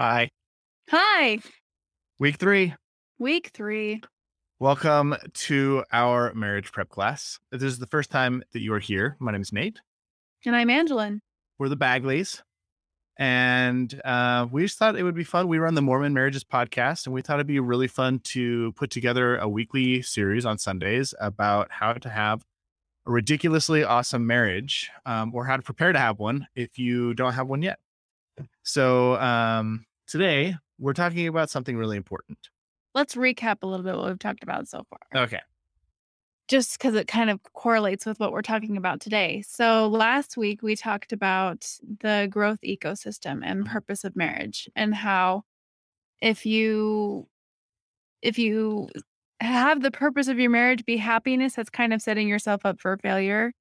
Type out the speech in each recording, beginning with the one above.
Hi. Hi, Week three. week three. Welcome to our marriage prep class. If this is the first time that you are here, my name is Nate. And I'm Angela. We're the Bagleys. And uh, we just thought it would be fun. We run the Mormon Marriages podcast, and we thought it'd be really fun to put together a weekly series on Sundays about how to have a ridiculously awesome marriage um, or how to prepare to have one if you don't have one yet. So um, today, we're talking about something really important. Let's recap a little bit what we've talked about so far, Okay. just because it kind of correlates with what we're talking about today. So, last week we talked about the growth ecosystem and mm-hmm. purpose of marriage and how if you if you have the purpose of your marriage be happiness that's kind of setting yourself up for failure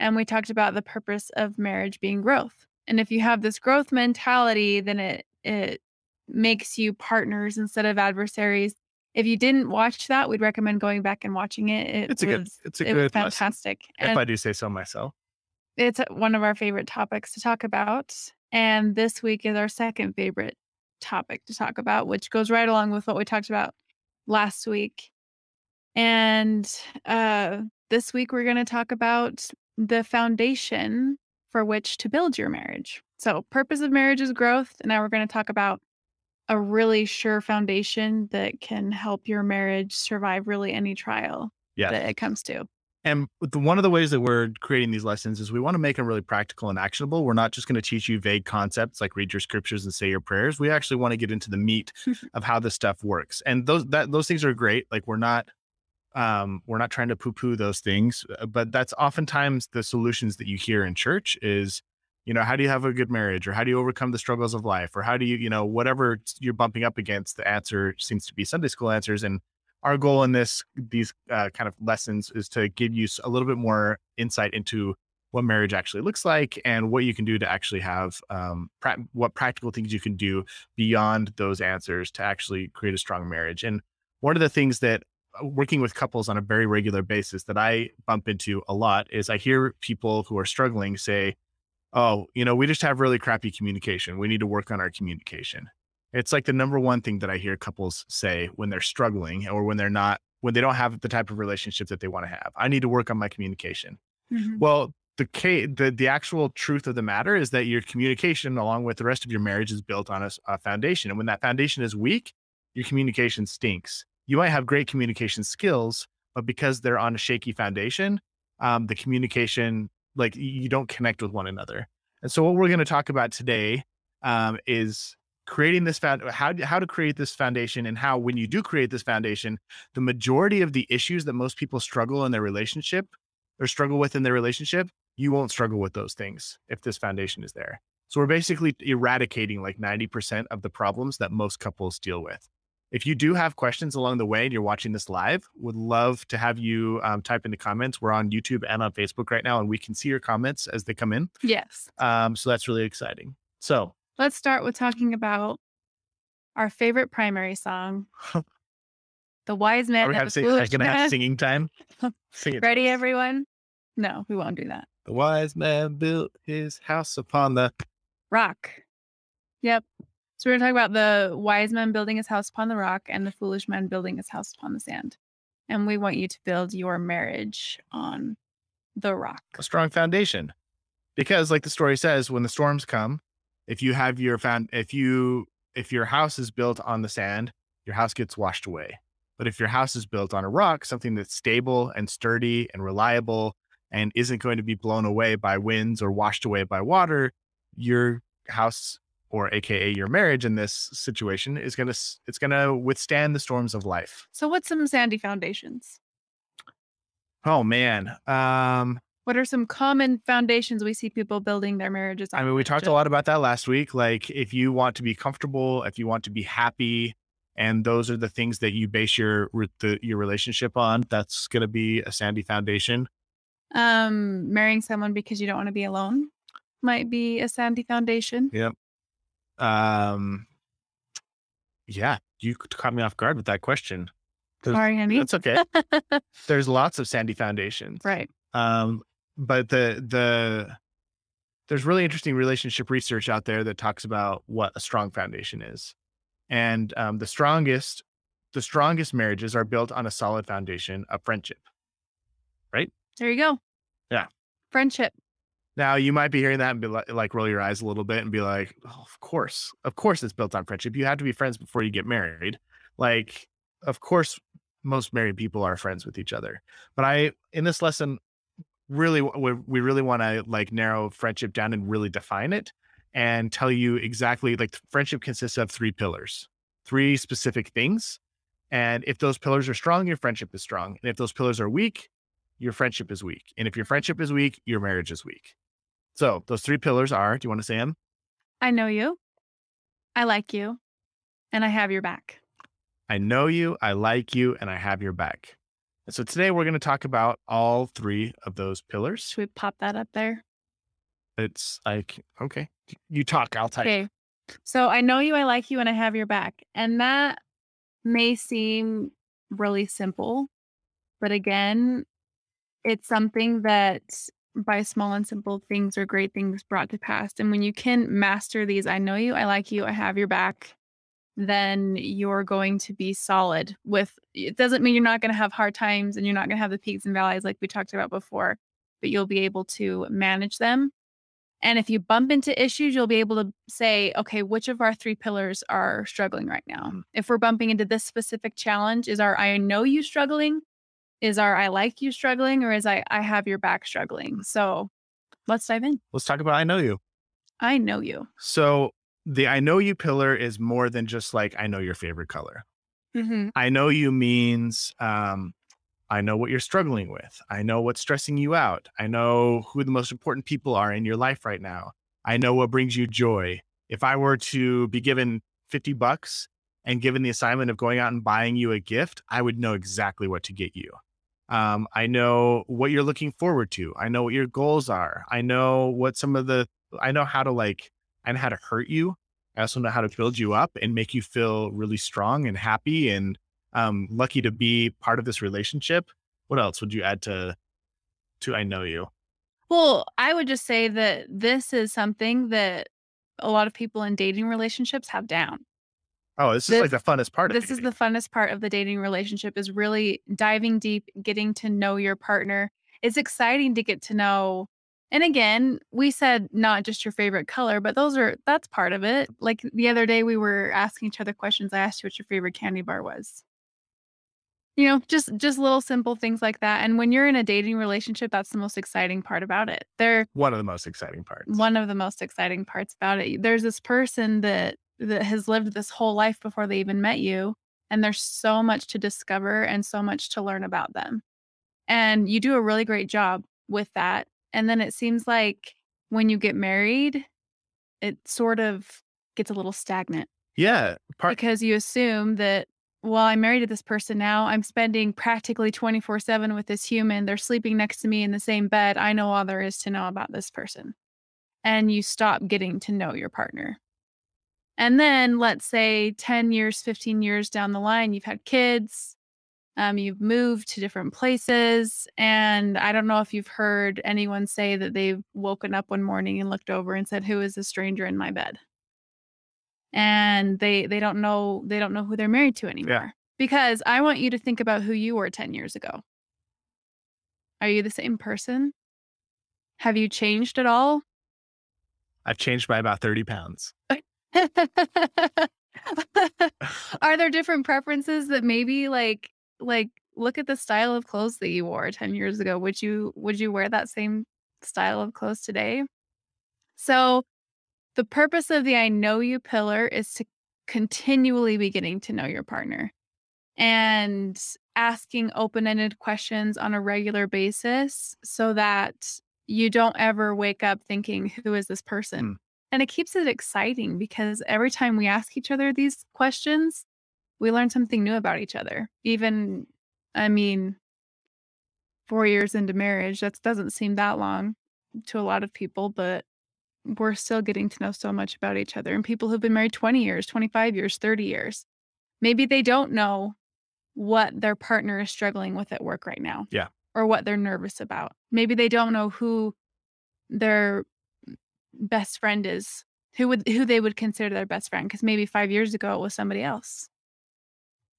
and we talked about the purpose of marriage being growth and if you have this growth mentality then it it makes you partners instead of adversaries if you didn't watch that we'd recommend going back and watching it it It's a good, it's a it was good lesson, fantastic if and I do say so myself. it's one of our favorite topics to talk about. And this week is our second favorite topic to talk about, which goes right along with what we talked about last week. And uh, this week, we're going to talk about the foundation for which to build your marriage. So, purpose of marriage is growth. And now we're going to talk about a really sure foundation that can help your marriage survive really any trial that it comes to. And the, one of the ways that we're creating these lessons is we want to make them really practical and actionable. We're not just going to teach you vague concepts like read your scriptures and say your prayers. We actually want to get into the meat of how this stuff works. And those that those things are great. Like we're not um we're not trying to poo-poo those things, uh, but that's oftentimes the solutions that you hear in church is you know, how do you have a good marriage or how do you overcome the struggles of life or how do you, you know, whatever you're bumping up against, the answer seems to be Sunday school answers and our goal in this these uh, kind of lessons is to give you a little bit more insight into what marriage actually looks like and what you can do to actually have um, pra- what practical things you can do beyond those answers to actually create a strong marriage. And one of the things that uh, working with couples on a very regular basis that I bump into a lot is I hear people who are struggling say, "Oh, you know, we just have really crappy communication. We need to work on our communication." It's like the number one thing that I hear couples say when they're struggling or when they're not, when they don't have the type of relationship that they want to have. I need to work on my communication. Mhm. Well, the the the actual truth of the matter is that your communication, along with the rest of your marriage, is built on a foundation. And when that foundation is weak, your communication stinks. You might have great communication skills, but because they're on a shaky foundation, um, the communication like you don't connect with one another. And so, what we're going to talk about today um, is creating this found how how to create this foundation and how when you do create this foundation, the majority of the issues that most people struggle in their relationship or struggle with in their relationship, you won't struggle with those things if this foundation is there. So we're basically eradicating like 90% of the problems that most couples deal with. If you do have questions along the way and you're watching this live, would love to have you um, type in the comments. We're on YouTube and on Facebook right now, and we can see your comments as they come in. Yes. Um, so that's really exciting. So Let's start with talking about our favorite primary song, The Wise Man are we and have the sing- are gonna have singing time? Sing it. Ready, everyone? No, we won't do that. The wise man built his house upon the Rock. Yep. So we're going to talk about the wise man building his house upon the rock and the foolish man building his house upon the sand. And we want you to build your marriage on the rock. a strong foundation because like the story says when the storms come if you have your found if you if your house is built on the sand your house gets washed away but if your house is built on a rock something that's stable and sturdy and reliable and isn't going to be blown away by winds or washed away by water your house or aka your marriage in this situation is going to it's going to withstand the storms of life So, what's some sandy foundations? oh man um What are some common foundations we see people building their marriages on? I mean, we talked a lot about that last week. Like, if you want to be comfortable, if you want to be happy, and those are the things that you base your the, your relationship on, that's going to be a sandy foundation. Um, marrying someone because you don't want to be alone might be a sandy foundation. Yep. Um. Yeah, you caught me off guard with that question. Sorry, honey. That's okay. There's lots of sandy foundations. right. Um, but the the there's really interesting relationship research out there that talks about what a strong foundation is. And um, the strongest, the strongest marriages are built on a solid foundation of friendship. Right? There you go. Yeah. Friendship. Now you might be hearing that and be like, like roll your eyes a little bit and be like, oh, of course, of course, it's built on friendship. You have to be friends before you get married. Like, of course, most married people are friends with each other. But I, in this lesson, really, we, we really want to like narrow friendship down and really define it and tell you exactly like friendship consists of three pillars, three specific things. And if those pillars are strong, your friendship is strong. And if those pillars are weak, your friendship is weak. And if your friendship is weak, your marriage is weak. So those three pillars are, do you want to say them? I know you. I like you. And I have your back. I know you, I like you, and I have your back. And so today we're going to talk about all three of those pillars. Should we pop that up there? It's like, okay, you talk, I'll type. Okay. So I know you, I like you, and I have your back. And that may seem really simple, but again, it's something that by small and simple things or great things brought to pass. And when you can master these, I know you, I like you, I have your back, then you're going to be solid with it doesn't mean you're not going to have hard times and you're not going to have the peaks and valleys like we talked about before, but you'll be able to manage them. And if you bump into issues, you'll be able to say, okay, which of our three pillars are struggling right now? Mhm. If we're bumping into this specific challenge, is our I know you struggling? Is our I like you struggling? Or is I I have your back struggling? So let's dive in. Let's talk about I know you. I know you. So the I know you pillar is more than just like I know your favorite color. Mm-hmm. I know you means um, I know what you're struggling with. I know what's stressing you out. I know who the most important people are in your life right now. I know what brings you joy. If I were to be given 50 bucks and given the assignment of going out and buying you a gift, I would know exactly what to get you. Um, I know what you're looking forward to. I know what your goals are. I know what some of the, I know how to like, I know how to hurt you. I also know how to build you up and make you feel really strong and happy and um, lucky to be part of this relationship. What else would you add to, to I know you? Well, I would just say that this is something that a lot of people in dating relationships have down. Oh, this is like the funnest part of This is the funnest part of the dating relationship is really diving deep, getting to know your partner. It's exciting to get to know. And again, we said not just your favorite color, but those are that's part of it. Like the other day we were asking each other questions. I asked you what your favorite candy bar was. You know, just just little simple things like that. And when you're in a dating relationship, that's the most exciting part about it. They're one of the most exciting parts. one of the most exciting parts about it. There's this person that that has lived this whole life before they even met you, and there's so much to discover and so much to learn about them. And you do a really great job with that. And then it seems like when you get married, it sort of gets a little stagnant Yeah, part because you assume that well i'm married to this person now i'm spending practically 24 7 with this human they're sleeping next to me in the same bed i know all there is to know about this person and you stop getting to know your partner and then let's say 10 years 15 years down the line you've had kids um, you've moved to different places and i don't know if you've heard anyone say that they've woken up one morning and looked over and said who is this stranger in my bed? And they they don't know they don't know who they're married to anymore. Because i want you to think about who you were 10 years ago. Are you the same person? Have you changed at all? I've changed by about 30 pounds. are there different preferences that maybe like like look at the style of clothes that you wore 10 years ago would you would you wear that same style of clothes today so the purpose of the i know you pillar is to continually be getting to know your partner and asking open-ended questions on a regular basis so that you don't ever wake up thinking who is this person Mm. And it keeps it exciting because every time we ask each other these questions we learn something new about each other. Even i mean 4 years into marriage that doesn't seem that long to a lot of people but we're still getting to know so much about each other and people who've been married 20 years 25 years 30 years. Maybe they don't know what their partner is struggling with at work right now Yeah. or what they're nervous about. Maybe they don't know who their best friend is, who would who they would consider their best friend because maybe five years ago it was somebody else.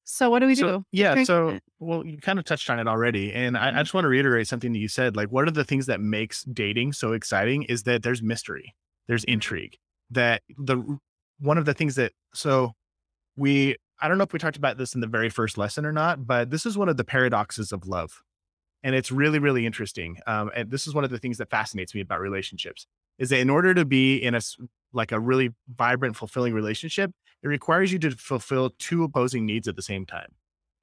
So what do we So do? yeah, Drink so well, you kind of touched on it already, and I, I Mhm. just want to reiterate something that you said. Like, one of the things that makes dating so exciting is that there's mystery, there's Mhm. intrigue. That the one of the things that so we I don't know if we talked about this in the very first lesson or not, but this is one of the paradoxes of love, and it's really really interesting. Um, and this is one of the things that fascinates me about relationships is that in order to be in a like a really vibrant, fulfilling relationship, it requires you to fulfill two opposing needs at the same time.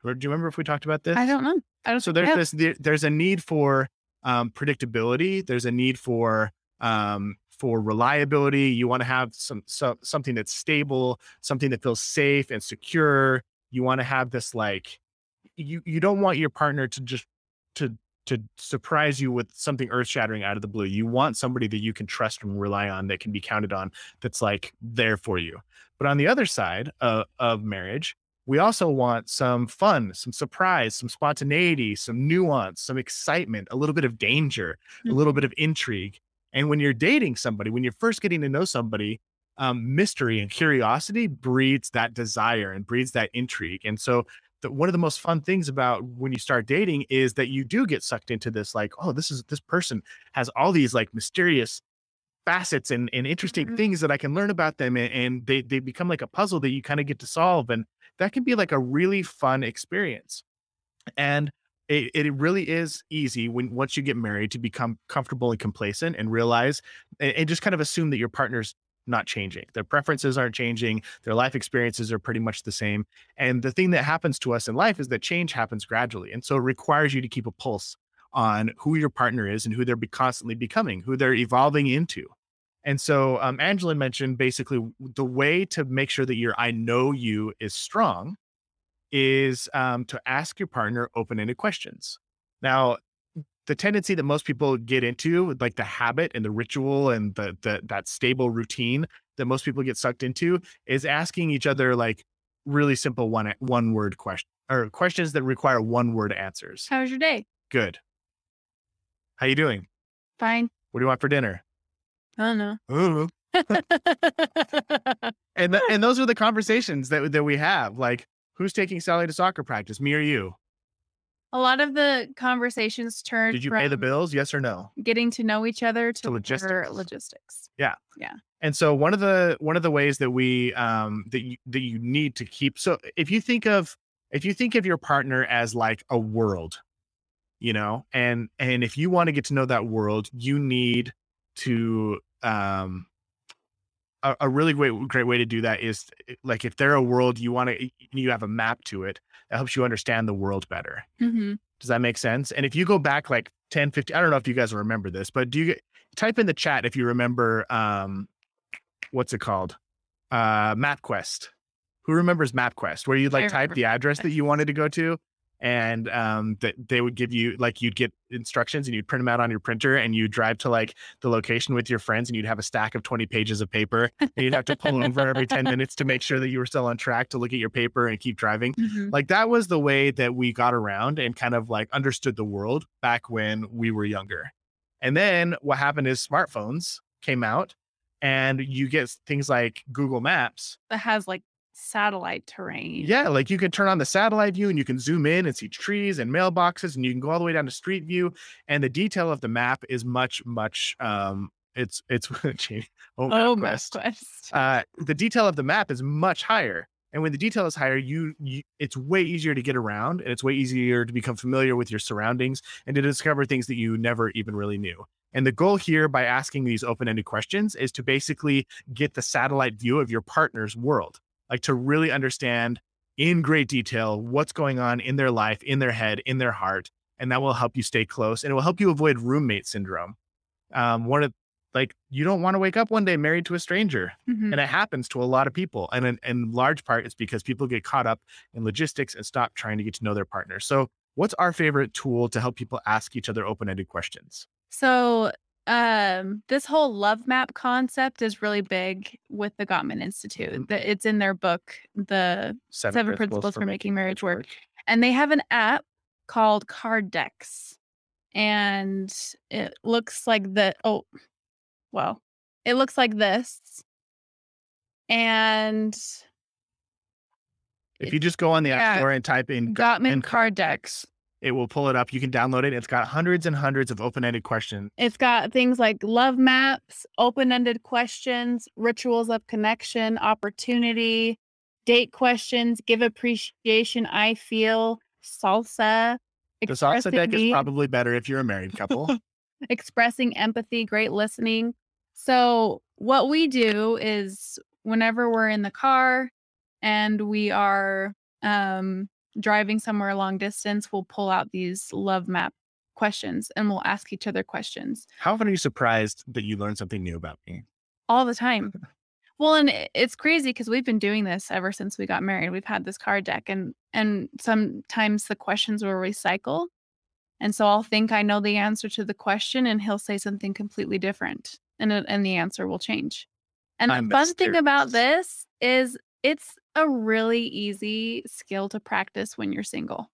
Or Do you remember if we talked about this? I don't know. I don't So there's this there, there's a need for um, predictability. There's a need for um, for reliability. You want to have some so, something that's stable, something that feels safe and secure. You want to have this like you you don't want your partner to just to to surprise you with something earth shattering out of the blue. You want somebody that you can trust and rely on that can be counted on that's like there for you. But on the other side of, of marriage, we also want some fun, some surprise, some spontaneity, some nuance, some excitement, a little bit of danger, a little bit of intrigue. And when you're dating somebody, when you're first getting to know somebody, um, mystery and curiosity breeds that desire and breeds that intrigue. And so, one of the most fun things about when you start dating is that you do get sucked into this, like, oh, this is this person has all these like mysterious facets and, and interesting Mhm. things that I can learn about them, and, and they they become like a puzzle that you kind of get to solve, and that can be like a really fun experience. And it, it really is easy when once you get married to become comfortable and complacent and realize and, and just kind of assume that your partner's not changing. Their preferences aren't changing. Their life experiences are pretty much the same. And the thing that happens to us in life is that change happens gradually. And so it requires you to keep a pulse on who your partner is and who they're be constantly becoming, who they're evolving into. And so um, Angela mentioned basically the way to make sure that your I know you is strong is um, to ask your partner open ended questions. Now, the tendency that most people get into, like the habit and the ritual and the, the that stable routine that most people get sucked into, is asking each other like really simple one one word question or questions that require one word answers. How was your day? Good. How you doing? Fine. What do you want for dinner? I don't know. Ooh. And th- and those are the conversations that that we have. Like, who's taking Sally to soccer practice? Me or you? A lot of the conversations turned. Did you pay the bills? Yes or no? getting to know each other to, To logistics. logistics. yeah. And so one of the one of the ways that we um that you that you need to keep so if you think of if you think of your partner as like a world, you know, and and if you want to get to know that world, you need to um a, a really great great way to do that is eh, like if they're a world you want to you have a map to it that helps you understand the world better. hmm Does that make sense? And if you go back like 10, 15, I don't know if you guys remember this, but do you type in the chat if you remember um what's it called? Uh MapQuest. Who remembers MapQuest? Where you'd like type the address that you wanted to go to and um that they would give you like you'd get instructions and you'd print them out on your printer and you'd drive to like the location with your friends and you'd have a stack of 20 pages of paper and you'd have to pull over every 10 minutes to make sure that you were still on track to look at your paper and keep driving hmm like that was the way that we got around and kind of like understood the world back when we were younger. And then what happened is smartphones came out and you get things like Google Maps. That has like satellite terrain. Yeah, like you can turn on the satellite view and you can zoom in and see trees and mailboxes and you can go all the way down to street view and the detail of the map is much much um it's it's oh, Oh, MapQuest MapQuest. uh, the detail of the map is much higher. And when the detail is higher, you, you it's way easier to get around and it's way easier to become familiar with your surroundings and to discover things that you never even really knew. And the goal here by asking these open-ended questions is to basically get the satellite view of your partner's world, like to really understand in great detail what's going on in their life, in their head, in their heart, and that will help you stay close and it will help you avoid roommate syndrome. Um, one of like you don't want to wake up one day married to a stranger Mhm. and it happens to a lot of people and in, in large part it's because people get caught up in logistics and stop trying to get to know their partner so what's our favorite tool to help people ask each other open-ended questions So, um, this whole love map concept is really big with the Gottman Institute. Mhm. The- It's in their book, the Seven Principles for Making Marriage Work. and they have an app called Card Decks, and it looks like the oh, well, it looks like this. And If you just go on the App Yeah. Store and type in Gottman and- card decks. It will pull it up. You can download it. It's got hundreds and hundreds of open-ended questions. It's got things like love maps, open ended questions, rituals of connection, opportunity, date questions, give appreciation, I feel, salsa. The salsa deck is probably better if you're a married couple. expressing empathy, great listening. So, what we do is whenever we're in the car and we are um, driving somewhere a long distance, we'll pull out these love map questions and we'll ask each other questions. How often are you surprised that you learned something new about me? all the time. Well, and it's crazy because we've been doing this ever since we got married. We've had this card deck, and and sometimes the questions will recycle, and so I'll think I know the answer to the question, and he'll say something completely different, and it- and the answer will change. And I'm the fun thing about this is it's a really easy skill to practice when you're single.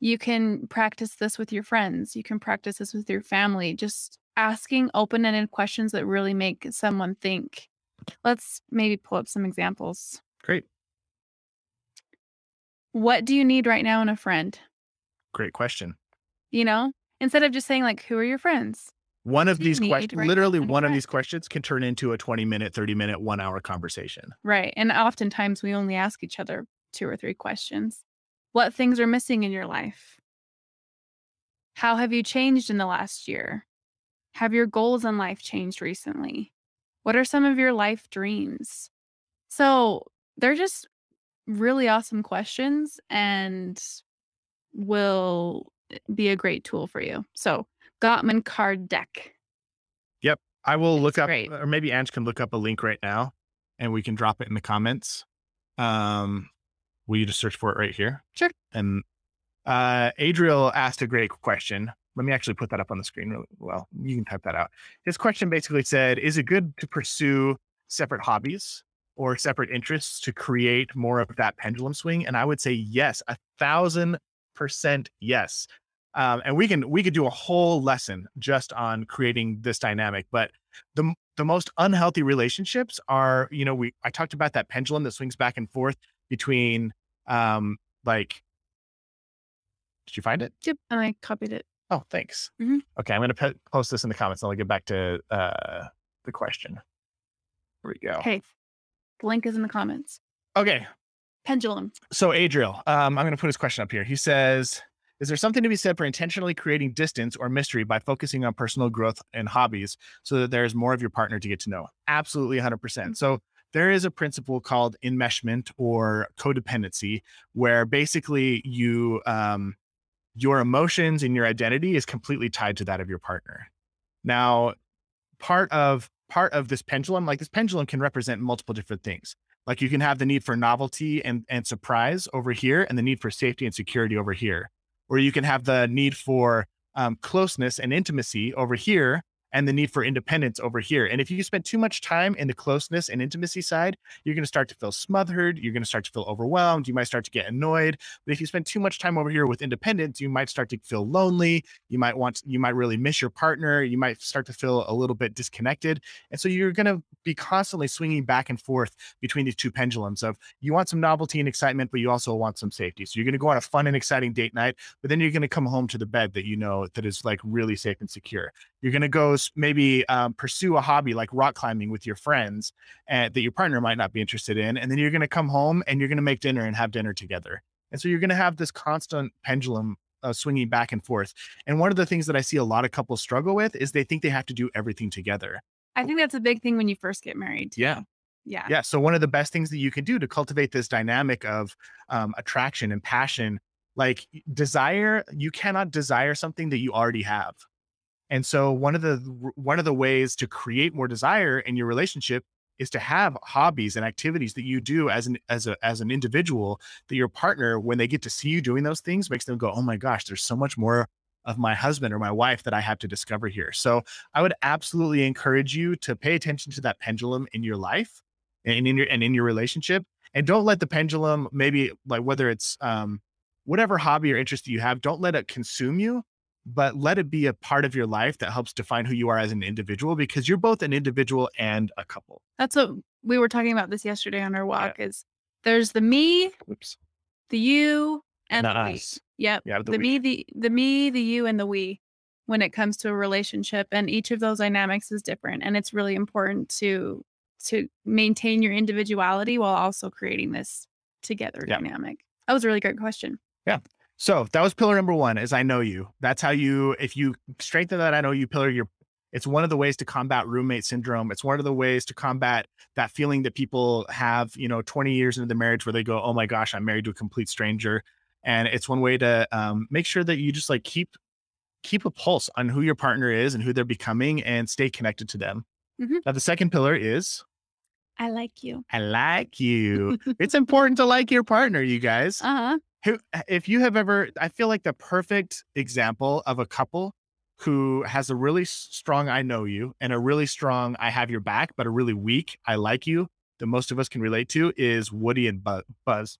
You can practice this with your friends. You can practice this with your family. Just asking open ended questions that really make someone think. Let's maybe pull up some examples. Great. What do you need right now in a friend? Great question. You know, instead of just saying, like, who are your friends? One of these questions, literally one of these questions can turn into a 20 minute, 30 minute, one hour conversation. Right. And oftentimes we only ask each other two or three questions. What things are missing in your life? How have you changed in the last year? Have your goals in life changed recently? What are some of your life dreams? So they're just really awesome questions and will be a great tool for you. So, Gottman card deck. Yep. I will look up, great. or maybe Ange can look up a link right now and we can drop it in the comments. Um, will you just search for it right here? Sure. And uh, Adriel asked a great question. Let me actually put that up on the screen. Really well, you can type that out. His question basically said, "Is it good to pursue separate hobbies or separate interests to create more of that pendulum swing?" And I would say yes, a thousand percent yes. Um, and we can we could do a whole lesson just on creating this dynamic. But the the most unhealthy relationships are, you know, we I talked about that pendulum that swings back and forth between um like did you find it? Yep. And I copied it. Oh, thanks. Mhm. Okay, I'm going to pe- post this in the comments. and I'll get back to uh, the question. Here we go. Okay. The link is in the comments. Okay, Pendulum. so Adriel, um, I'm going to put his question up here. He says, "Is there something to be said for intentionally creating distance or mystery by focusing on personal growth and hobbies, so that there's more of your partner to get to know?" Absolutely, 100. percent So there is a principle called enmeshment or codependency, where basically you um, your emotions and your identity is completely tied to that of your partner. Now, part of part of this pendulum, like this pendulum can represent multiple different things. Like you can have the need for novelty and, and surprise over here, and the need for safety and security over here. Or you can have the need for um, closeness and intimacy over here, and the need for independence over here. And if you spend too much time in the closeness and intimacy side, you're going to start to feel smothered. You're going to start to feel overwhelmed. You might start to get annoyed. But if you spend too much time over here with independence, you might start to feel lonely. You might want, you might really miss your partner. You might start to feel a little bit disconnected. And so you're going to be constantly swinging back and forth between these two pendulums of you want some novelty and excitement, but you also want some safety. So you're going to go on a fun and exciting date night, but then you're going to come home to the bed that you know that is like really safe and secure. You're going to go maybe um, pursue a hobby like rock climbing with your friends and that your partner might not be interested in. And then you're going to come home and you're going to make dinner and have dinner together. And so you're going to have this constant pendulum uh, swinging back and forth. And one of the things that I see a lot of couples struggle with is they think they have to do everything together. I think that's a big thing when you first get married. too. Yeah. Yeah. Yeah. So one of the best things that you can do to cultivate this dynamic of um, attraction and passion, like desire, you cannot desire something that you already have. And so one of the one of the ways to create more desire in your relationship is to have hobbies and activities that you do as an as a as an individual that your partner when they get to see you doing those things makes them go oh my gosh there's so much more of my husband or my wife that I have to discover here. So I would absolutely encourage you to pay attention to that pendulum in your life and in your and in your relationship and don't let the pendulum maybe like whether it's um whatever hobby or interest that you have don't let it consume you but let it be a part of your life that helps define who you are as an individual because you're both an individual and a couple. That's what we were talking about this yesterday on our walk is there's the me, Oops. the you, and the we. us. Yep. Yeah, the the me, the the me, the you, and the we when it comes to a relationship. And each of those dynamics is different. And it's really important to to maintain your individuality while also creating this together Yeah. dynamic. That was a really great question. So that was pillar number one is I know you. That's how you, if you strengthen that I know you pillar, you're it's one of the ways to combat roommate syndrome. It's one of the ways to combat that feeling that people have, you know, 20 years into the marriage where they go, oh my gosh, I'm married to a complete stranger. And it's one way to um, make sure that you just like keep keep a pulse on who your partner is and who they're becoming and stay connected to them. Mhm. Now the second pillar is I like you. I like you. it's important to like your partner, you guys Uh-huh. Who if you have ever i feel like the perfect example of a couple who has a really strong i know you and a really strong i have your back but a really weak i like you that most of us can relate to is woody and buzz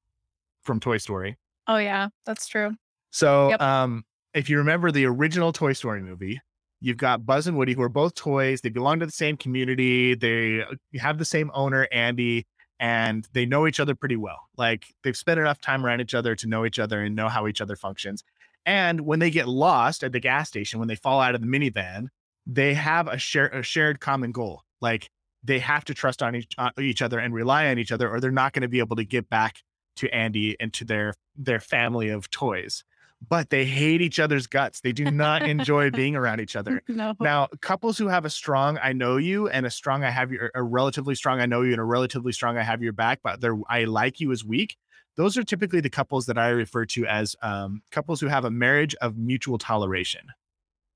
from toy story Oh yeah, that's true. so Yep. um if you remember the original toy story movie you've got buzz and woody who are both toys they belong to the same community they uh, have the same owner andy and they know each other pretty well. Like they've spent enough time around each other to know each other and know how each other functions. And when they get lost at the gas station, when they fall out of the minivan, they have a, share, a shared common goal. Like they have to trust on each, on each other and rely on each other, or they're not going to be able to get back to Andy and to their their family of toys. But they hate each other's guts. They do not enjoy being around each other. no. Now, couples who have a strong I know you and a strong I have your a relatively strong I know you and a relatively strong I have your back, but their I like you is weak. Those are typically the couples that I refer to as um, couples who have a marriage of mutual toleration.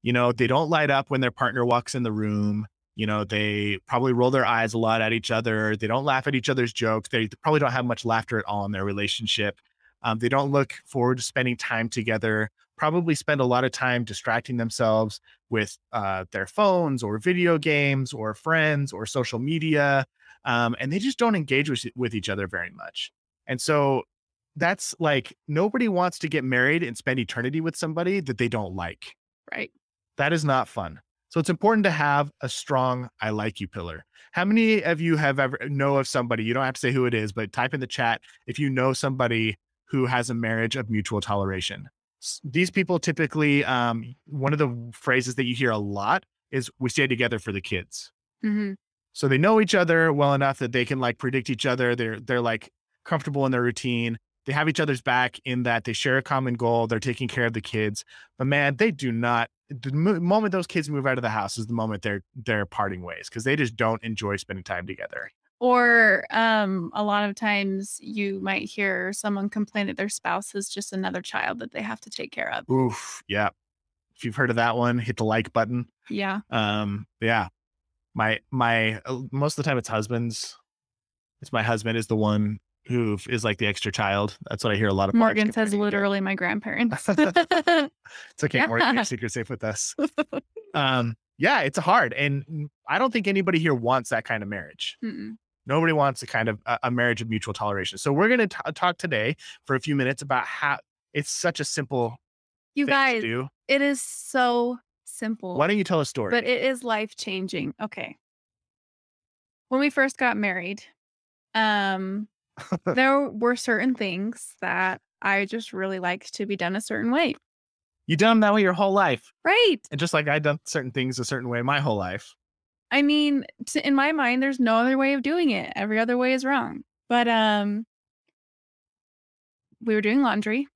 You know, they don't light up when their partner walks in the room. You know, they probably roll their eyes a lot at each other. They don't laugh at each other's jokes. They probably don't have much laughter at all in their relationship. Um, they don't look forward to spending time together. Probably spend a lot of time distracting themselves with uh, their phones or video games or friends or social media. Um, and they just don't engage with, with each other very much. And so that's like nobody wants to get married and spend eternity with somebody that they don't like. right. That is not fun. So it's important to have a strong I like you pillar. How many of you have ever know of somebody, you don't have to say who it is, but type in the chat if you know somebody who has a marriage of mutual toleration. These people typically um one of the phrases that you hear a lot is we stay together for the kids. hmm So they know each other well enough that they can like predict each other. They're they're like comfortable in their routine. They have each other's back in that they share a common goal. They're taking care of the kids. But man, they do not. The moment those kids move out of the house is the moment they're they're parting ways because they just don't enjoy spending time together. Or um, a lot of times you might hear someone complain that their spouse is just another child that they have to take care of. Oof, yeah. If you've heard of that one, hit the like button. Yeah. Um, yeah. My my uh, most of the time it's husbands. It's my husband is the one who is like the extra child. That's what I hear a lot of. Morgan says literally my grandparents. It's okay, Yeah. Morgan. Your secret safe with us. Um, yeah, it's hard, and I don't think anybody here wants that kind of marriage. Mm-mm. Nobody wants a kind of a, a marriage of mutual toleration. So we're going to talk today for a few minutes about how it's such a simple You thing guys, to do. it is so simple. Why don't you tell a story? but it is life changing. Okay. When we first got married, um, there were certain things that I just really liked to be done a certain way. you done them that way your whole life, Right. and just like I done certain things a certain way my whole life. I mean, t- in my mind, there's no other way of doing it. Every other way is wrong. But um, we were doing laundry,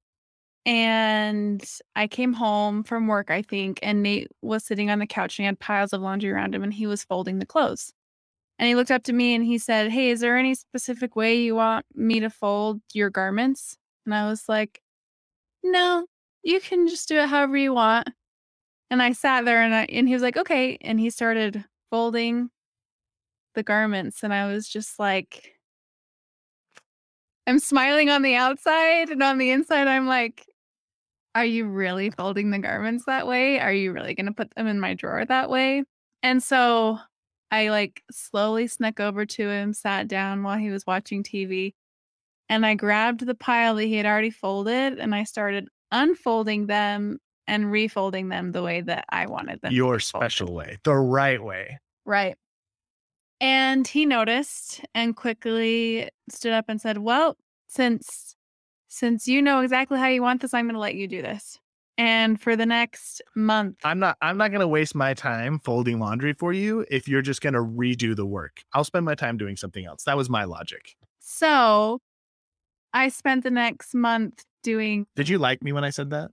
and I came home from work, I think, and Nate was sitting on the couch and he had piles of laundry around him, and he was folding the clothes. And he looked up to me and he said, "Hey, is there any specific way you want me to fold your garments?" And I was like, "No, you can just do it however you want." And I sat there and I and he was like, "Okay." And he started folding the garments and I was just like I'm smiling on the outside and on the inside I'm like are you really folding the garments that way? Are you really going to put them in my drawer that way? And so I like slowly snuck over to him, sat down while he was watching TV, and I grabbed the pile that he had already folded and I started unfolding them and refolding them the way that I wanted them. Your special way, the right way. Right. And he noticed and quickly stood up and said, "Well, since since you know exactly how you want this, I'm going to let you do this." And for the next month, I'm not I'm not gonna waste my time folding laundry for you if you're just gonna redo the work. I'll spend my time doing something else. That was my logic. so I spent the next month doing Did you like me when I said that?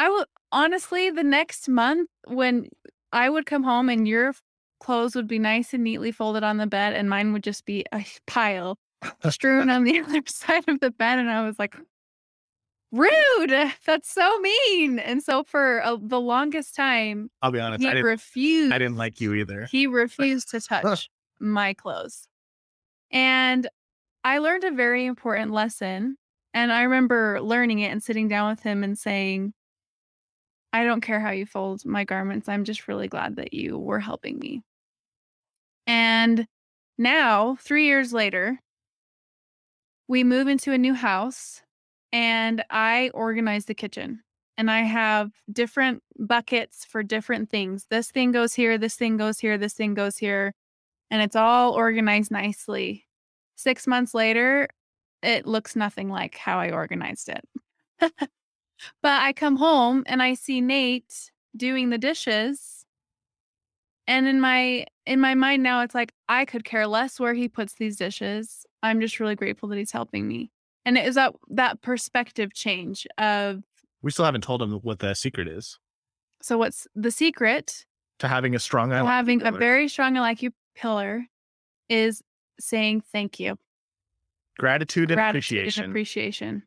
I would honestly the next month when I would come home and your clothes would be nice and neatly folded on the bed and mine would just be a pile strewn on the other side of the bed and I was like rude that's so mean and so for uh, the longest time I'll be honest. he I refused I didn't like you either. he refused to touch my clothes and I learned a very important lesson and I remember learning it and sitting down with him and saying I don't care how you fold my garments. I'm just really glad that you were helping me. And now, three years later, we move into a new house and I organize the kitchen. And I have different buckets for different things. This thing goes here, this thing goes here, this thing goes here. And it's all organized nicely. Six months later, it looks nothing like how I organized it. But I come home and I see Nate doing the dishes. And in my in my mind now it's like I could care less where he puts these dishes. I'm just really grateful that he's helping me. And it was that that perspective change of We still haven't told him what the secret is so what's the secret to having a strong I like having a very strong I like you pillar is saying thank you. gratitude and appreciation. and appreciation.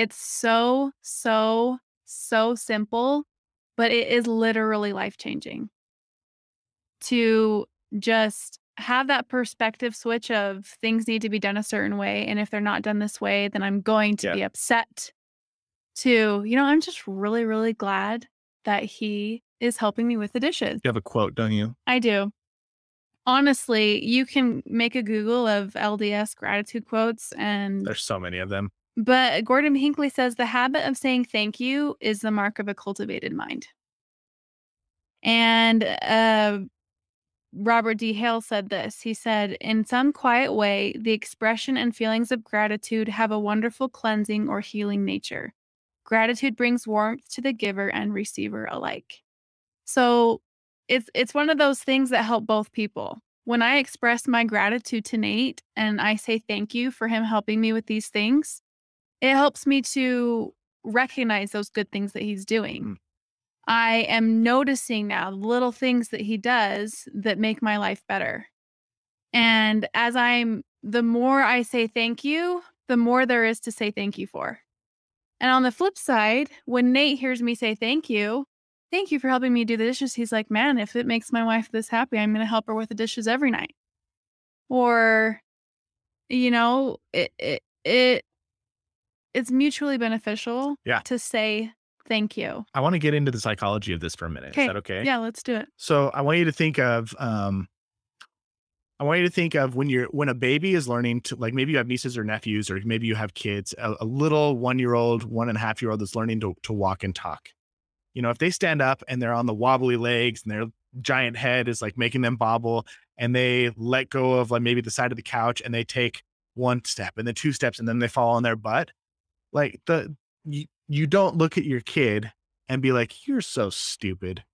It's so, so, so simple, but it is literally life changing to just have that perspective switch of things need to be done a certain way. And if they're not done this way, then I'm going to Yeah. be upset. To, you know, I'm just really, really glad that he is helping me with the dishes. you have a quote, don't you? I do. Honestly, you can make a Google of LDS gratitude quotes and There's so many of them. But Gordon Hinckley says the habit of saying thank you is the mark of a cultivated mind. And uh, Robert D. Hales said this. He said, In some quiet way, the expression and feelings of gratitude have a wonderful cleansing or healing nature. Gratitude brings warmth to the giver and receiver alike. So it's it's one of those things that help both people. When I express my gratitude to Nate and I say thank you for him helping me with these things, it helps me to recognize those good things that he's doing. Mm. I am noticing now the little things that he does that make my life better. And as I'm, the more I say thank you, the more there is to say thank you for. And on the flip side, when Nate hears me say thank you, thank you for helping me do the dishes, he's like, man, if it makes my wife this happy, I'm going to help her with the dishes every night. Or, you know, it, it, it, it's mutually beneficial Yeah. to say thank you. I want to get into the psychology of this for a minute. Is Okay. that okay? Yeah, let's do it. So I want you to think of um I want you to think of when you're when a baby is learning to like maybe you have nieces or nephews or maybe you have kids, a, a little one year old, one and a half year old that's learning to, to walk and talk. You know, if they stand up and they're on the wobbly legs and their giant head is like making them bobble and they let go of like maybe the side of the couch and they take one step and then two steps and then they fall on their butt, like the you, you don't look at your kid and be like, You're so stupid.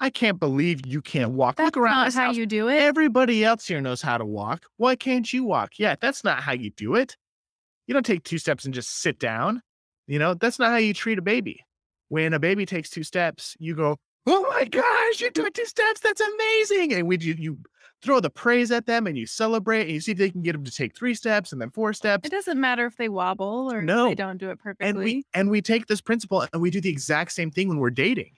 I can't believe you can't walk. That's Look around not how house. you do it. Everybody else here knows how to walk. Why can't you walk? Yeah, that's not how you do it. You don't take two steps and just sit down. You know, that's not how you treat a baby. When a baby takes two steps, you go, "Oh my gosh, you took two steps! That's amazing!" And we you, you throw the praise at them and you celebrate and you see if they can get them to take three steps and then four steps. It doesn't matter if they wobble or if No. they don't do it perfectly. and we and we take this principle and we do the exact same thing when we're dating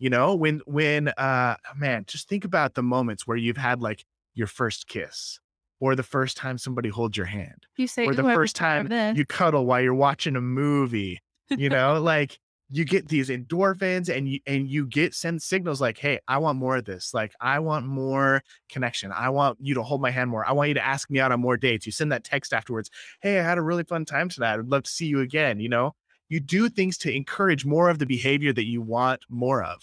you know when when uh man just think about the moments where you've had like your first kiss or the first time somebody holds your hand you say, or the first time you cuddle while you're watching a movie you know like you get these endorphins and you and you get send signals like hey i want more of this. Like i want more connection. I want you to hold my hand more. I want you to ask me out on more dates. You send that text afterwards hey i had a really fun time tonight i'd love to see you again you know? You do things to encourage more of the behavior that you want more of.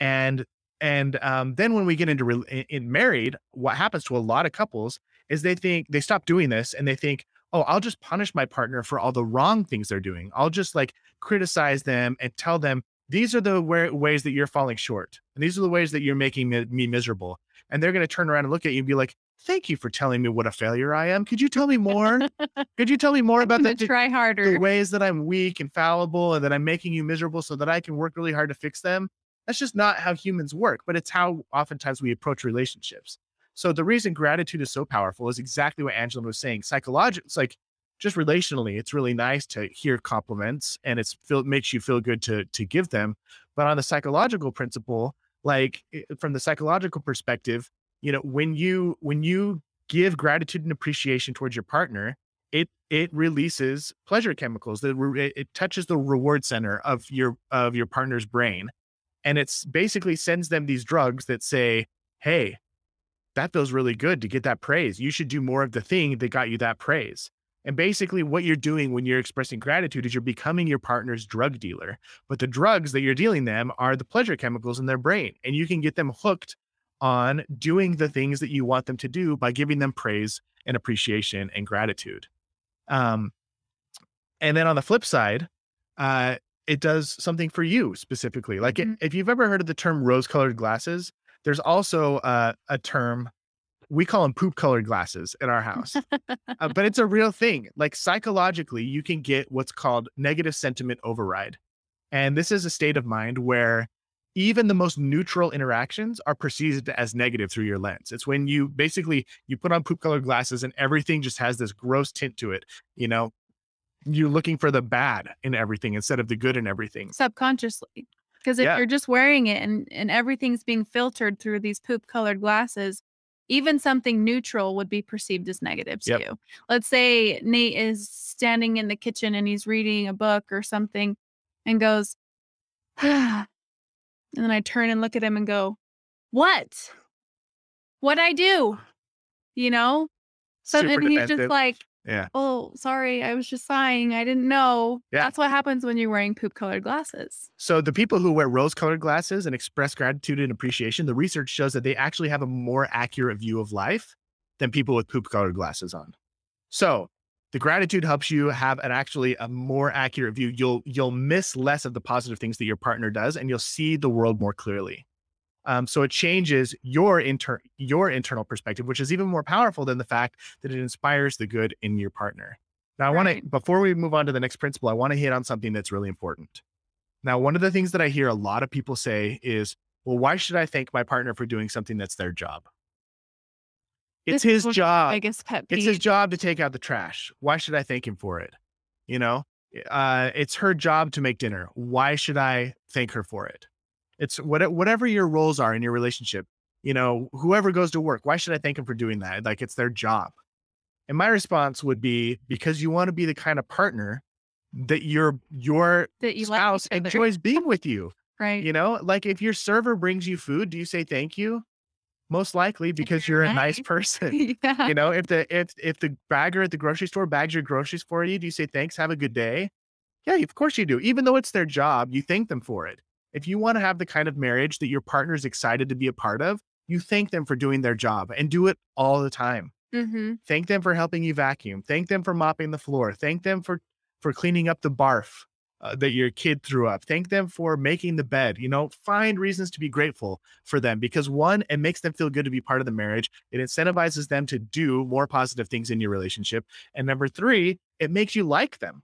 And and um, then when we get into re- in married, what happens to a lot of couples is they think they stop doing this and they think, oh, I'll just punish my partner for all the wrong things they're doing. I'll just like criticize them and tell them these are the ways that you're falling short, and these are the ways that you're making me, me miserable. And they're going to turn around and look at you and be like, thank you for telling me what a failure I am. Could you tell me more? Could you tell me more about that? Try harder. The ways that I'm weak and fallible and that I'm making you miserable so that I can work really hard to fix them. That's just not how humans work, but it's how oftentimes we approach relationships. So the reason gratitude is so powerful is exactly what Angela was saying. Psychologically, it's like just relationally, it's really nice to hear compliments and it's feel makes you feel good to to give them. But on the psychological principle, like from the psychological perspective, you know, when you when you give gratitude and appreciation towards your partner, it it releases pleasure chemicals that re- it touches the reward center of your of your partner's brain and it's basically sends them these drugs that say, "Hey, that feels really good to get that praise. You should do more of the thing that got you that praise." And basically, what you're doing when you're expressing gratitude is you're becoming your partner's drug dealer. But the drugs that you're dealing them are the pleasure chemicals in their brain, and you can get them hooked on doing the things that you want them to do by giving them praise and appreciation and gratitude. Um, and then on the flip side, uh, it does something for you specifically. Like mm-hmm. it, if you've ever heard of the term rose colored glasses, there's also uh, a term we call them poop colored glasses in our house, uh, but it's a real thing. Like psychologically, you can get what's called negative sentiment override. And this is a state of mind where even the most neutral interactions are perceived as negative through your lens. It's when you basically you put on poop colored glasses and everything just has this gross tint to it. You know, you're looking for the bad in everything instead of the good in everything subconsciously because if yeah. you're just wearing it and and everything's being filtered through these poop colored glasses even something neutral would be perceived as negative to yep. you. Let's say nate is standing in the kitchen and he's reading a book or something and goes and then i turn and look at him and go what? What i do? You know? So and he's just like yeah. Oh, sorry. I was just sighing. I didn't know. Yeah. That's what happens when you're wearing poop colored glasses. So, the people who wear rose colored glasses and express gratitude and appreciation, the research shows that they actually have a more accurate view of life than people with poop colored glasses on. So, the gratitude helps you have an actually a more accurate view. You'll you'll miss less of the positive things that your partner does and you'll see the world more clearly. Um, so it changes your inter your internal perspective, which is even more powerful than the fact that it inspires the good in your partner. Now, I want to before we move on to the next principle, I want to hit on something that's really important. Now, one of the things that I hear a lot of people say is, "Well, why should I thank my partner for doing something that's their job?" It's this his job. I guess pet peeve. It's his job to take out the trash. Why should I thank him for it? You know, uh, it's her job to make dinner. Why should I thank her for it? It's what, whatever your roles are in your relationship. You know, whoever goes to work, why should I thank them for doing that? Like it's their job. And my response would be because you want to be the kind of partner that your your that you spouse enjoys being with you. Right. You know, like if your server brings you food, do you say thank you? Most likely because you're, you're a nice person. yeah. You know, if the if if the bagger at the grocery store bags your groceries for you, do you say thanks, have a good day? Yeah, of course you do. Even though it's their job, you thank them for it. If you want to have the kind of marriage that your partner is excited to be a part of, you thank them for doing their job and do it all the time. Mm-hmm. Thank them for helping you vacuum. Thank them for mopping the floor. Thank them for for cleaning up the barf uh, that your kid threw up. Thank them for making the bed. You know, find reasons to be grateful for them because one, it makes them feel good to be part of the marriage. It incentivizes them to do more positive things in your relationship. And number three, it makes you like them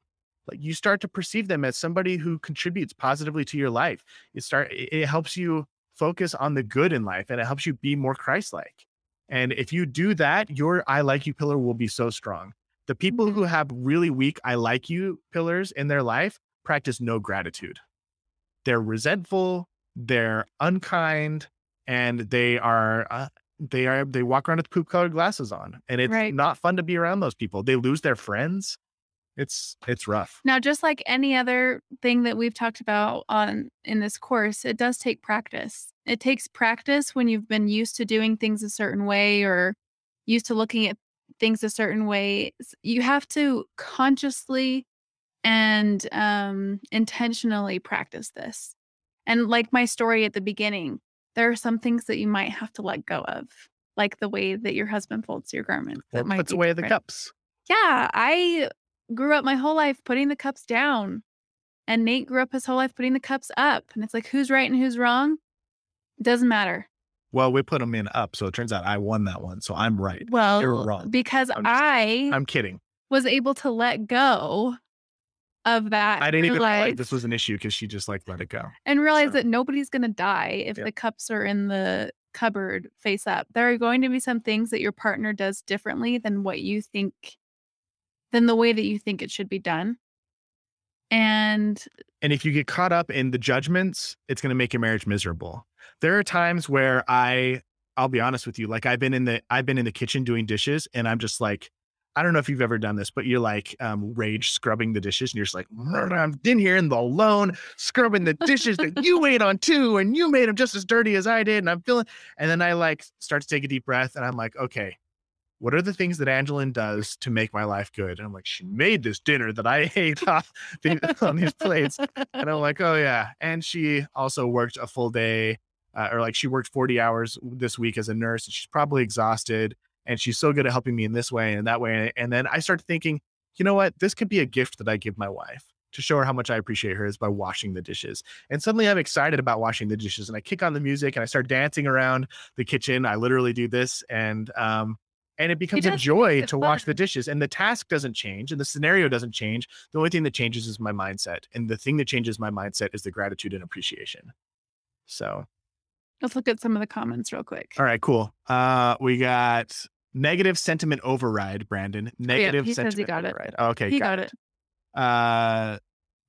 like you start to perceive them as somebody who contributes positively to your life. You start it helps you focus on the good in life and it helps you be more christ-like. And if you do that your i like you pillar will be so strong. The people who have really weak i like you pillars in their life practice no gratitude. They're resentful they're unkind and they are uh, they are they walk around with poop colored glasses on and it's right. not fun to be around those people. They lose their friends it's it's rough. Now, just like any other thing that we've talked about on in this course, it does take practice. It takes practice when you've been used to doing things a certain way or used to looking at things a certain way. You have to consciously and um, intentionally practice this. And like my story at the beginning, there are some things that you might have to let go of, like the way that your husband folds your garment. Or That might puts away the cups. Yeah, I grew up my whole life putting the cups down, and Nate grew up his whole life putting the cups up. And it's like, who's right and who's wrong? It doesn't matter. Well, we put them in up, so it turns out I won that one, so I'm right. Well, you're wrong. because I'm just- I I'm kidding. was able to let go of that. I didn't even feel like realize- this was an issue because she just like let it go. and realize So- that nobody's to die if Yep. the cups are in the cupboard face up. There are going to be some things that your partner does differently than what you think, than the way that you think it should be done. And And if you get caught up in the judgments, it's going to make your marriage miserable. There are times where I I'll be honest with you, like I've been in the I've been in the kitchen doing dishes and I'm just like I don't know if you've ever done this, but you're like um, rage scrubbing the dishes, and you're just like, I'm in here in the alone scrubbing the dishes that you ate on too, and you made them just as dirty as I did, and I'm feeling. And then I like start to take a deep breath, and I'm like, okay, what are the things that Angeline does to make my life good? And I'm like, she made this dinner that I ate off the, on these plates, and I'm like, oh yeah. And she also worked a full day, uh, or like she worked 40 hours this week as a nurse, and she's probably exhausted. And she's so good at helping me in this way and that way. And then I start thinking, you know what? This could be a gift that I give my wife to show her how much I appreciate her is by washing the dishes. And suddenly I'm excited about washing the dishes. And I kick on the music and I start dancing around the kitchen. I literally do this and um and it becomes a joy it to wash the dishes. And the task doesn't change and the scenario doesn't change. The only thing that changes is my mindset. And the thing that changes my mindset is the gratitude and appreciation. So let's look at some of the comments real quick. all right, cool. Uh, we got negative sentiment override, Brandon. Negative says he sentiment got it. override. Okay, he got it. Uh,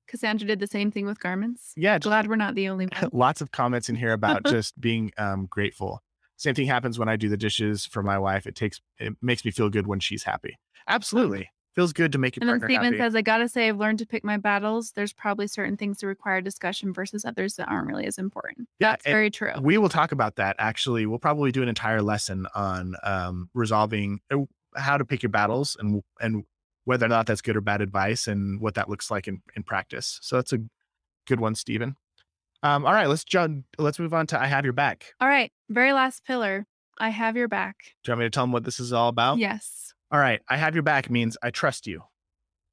Cassandra did the same thing with garments. yeah, Glad we're not the only one. lots of comments in here about just being um, grateful. Same thing happens when I do the dishes for my wife. It takes it makes me feel good when she's happy. Absolutely, feels good to make your And then partner Stephen happy. says, I gotta say, I've learned to pick my battles. There's probably certain things that require discussion versus others that aren't really as important. Yeah, That's very true. we will talk about that. Actually, we'll probably do an entire lesson on um, resolving uh, how to pick your battles and and whether or not that's good or bad advice and what that looks like in, in practice. So that's a good one, Stephen. Um, all right, let's jump. Let's move on to I have your back. All right. Very last pillar. I have your back. Do you want me to tell them what this is all about? Yes. All right, I have your back means I trust you.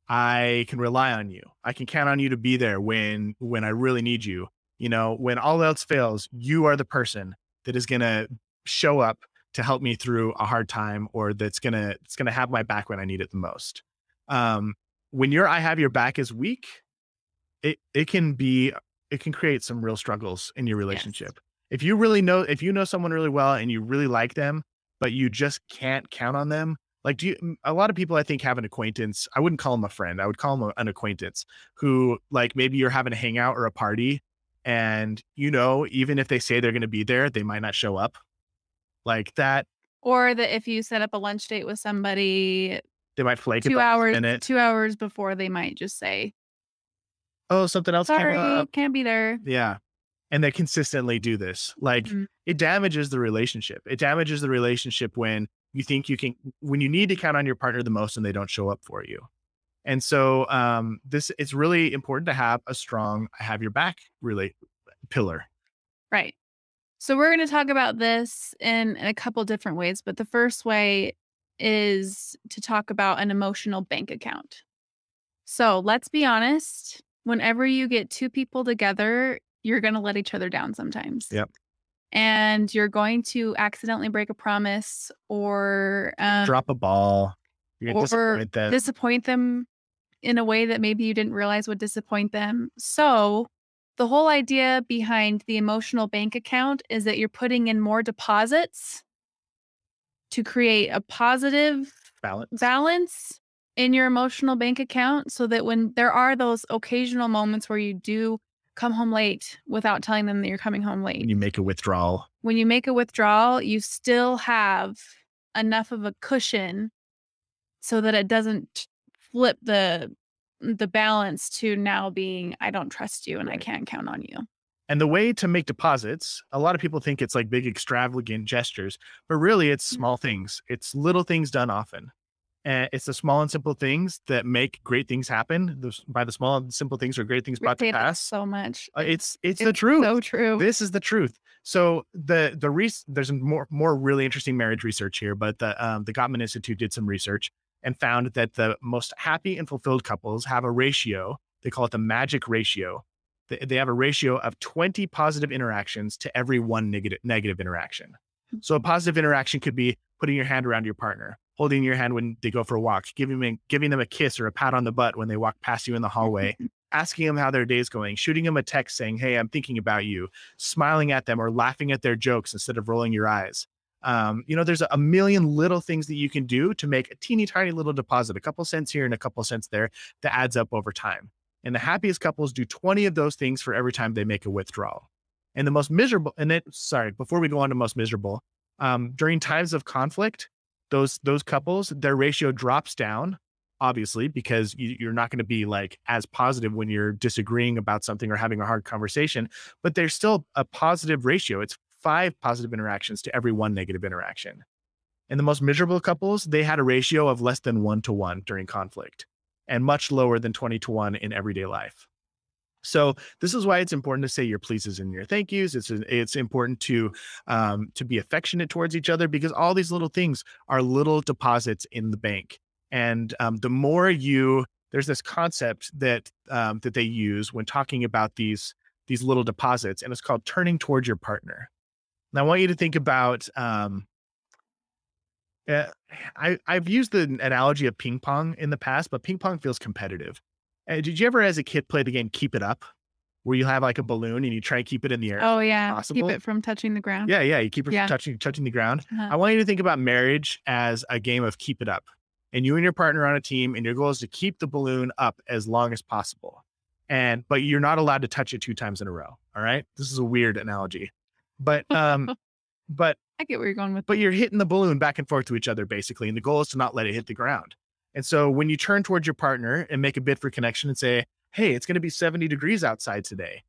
I can rely on you. I can count on you to be there when when I really need you. You know, when all else fails, you are the person that is going to show up to help me through a hard time or that's going to it's going to have my back when I need it the most. Um when your I have your back is weak, it it can be it can create some real struggles in your relationship. If you really know if you know someone really well and you really like them, but you just can't count on them, like do you a lot of people i think have an acquaintance i wouldn't call them a friend i would call them an acquaintance who like maybe you're having a hangout or a party and you know even if they say they're going to be there they might not show up like that Or that if you set up a lunch date with somebody they might flake two hours, minute. two hours before, they might just say, oh something else came "Sorry, up can't be there." yeah and they consistently do this like Mhm. it damages the relationship it damages the relationship when you think you can when you need to count on your partner the most and they don't show up for you and so um this it's really important to have a strong I have your back really pillar Right. So we're going to talk about this in, in a couple different ways, but the first way is to talk about an emotional bank account. So let's be honest, whenever you get two people together, you're going to let each other down sometimes. Yep. And you're going to accidentally break a promise or um, drop a ball you're or disappoint them disappoint them in a way that maybe you didn't realize would disappoint them. So, the whole idea behind the emotional bank account is that you're putting in more deposits to create a positive balance balance in your emotional bank account so that when there are those occasional moments where you do come home late without telling them that you're coming home late when you make a withdrawal when you make a withdrawal, you still have enough of a cushion so that it doesn't flip the the balance to now being I don't trust you and I can't count on you. And the way to make deposits, a lot of people think it's like big extravagant gestures, but really it's Mm. small things. It's little things done often. And it's the small and simple things that make great things happen. Those, by the small and simple things are great things brought to pass. so much. Uh, It's it's, the It's truth. So true. This is the truth. So the the re- there's more more really interesting marriage research here, but the um, the Gottman Institute did some research and found that the most happy and fulfilled couples have a ratio. They call it the magic ratio. They, they have a ratio of 20 positive interactions to every one negative negative interaction. So a positive interaction could be putting your hand around your partner, holding your hand when they go for a walk, giving them giving them a kiss or a pat on the butt when they walk past you in the hallway, asking them how their day's going, shooting them a text saying, "Hey, I'm thinking about you," smiling at them or laughing at their jokes instead of rolling your eyes. Um, you know, there's a, million little things that you can do to make a teeny tiny little deposit, a couple cents here and a couple cents there, that adds up over time. And the happiest couples do 20 of those things for every time they make a withdrawal. And the most miserable, and it, sorry, before we go on to most miserable, um, during times of conflict, those those couples, their ratio drops down, obviously, because you, you're not going to be like as positive when you're disagreeing about something or having a hard conversation. But there's still a positive ratio. It's five positive interactions to every one negative interaction. And the most miserable couples, they had a ratio of less than one to one during conflict and much lower than 20 to one in everyday life. So this is why it's important to say your pleases and your thank yous. It's it's important to um, to be affectionate towards each other because all these little things are little deposits in the bank. And um, the more you there's this concept that um, that they use when talking about these these little deposits, and it's called turning towards your partner. And I want you to think about. Um, uh, I I've used the analogy of ping pong in the past, but ping pong feels competitive. Uh, did you ever, as a kid, play the game Keep It Up, where you have like a balloon and you try and keep it in the air? oh yeah. possible. Keep it from touching the ground. Yeah, yeah. You keep it Yeah. from touching touching the ground. Uh-huh. I want you to think about marriage as a game of keep it up. And you and your partner on a team, and your goal is to keep the balloon up as long as possible. And but you're not allowed to touch it two times in a row. All right. This is a weird analogy. But um, but I get where you're going with but you're hitting the balloon back and forth to each other basically. And the goal is to not let it hit the ground. And so when you turn towards your partner and make a bid for connection and say, Hey, it's going to be 70 degrees outside today.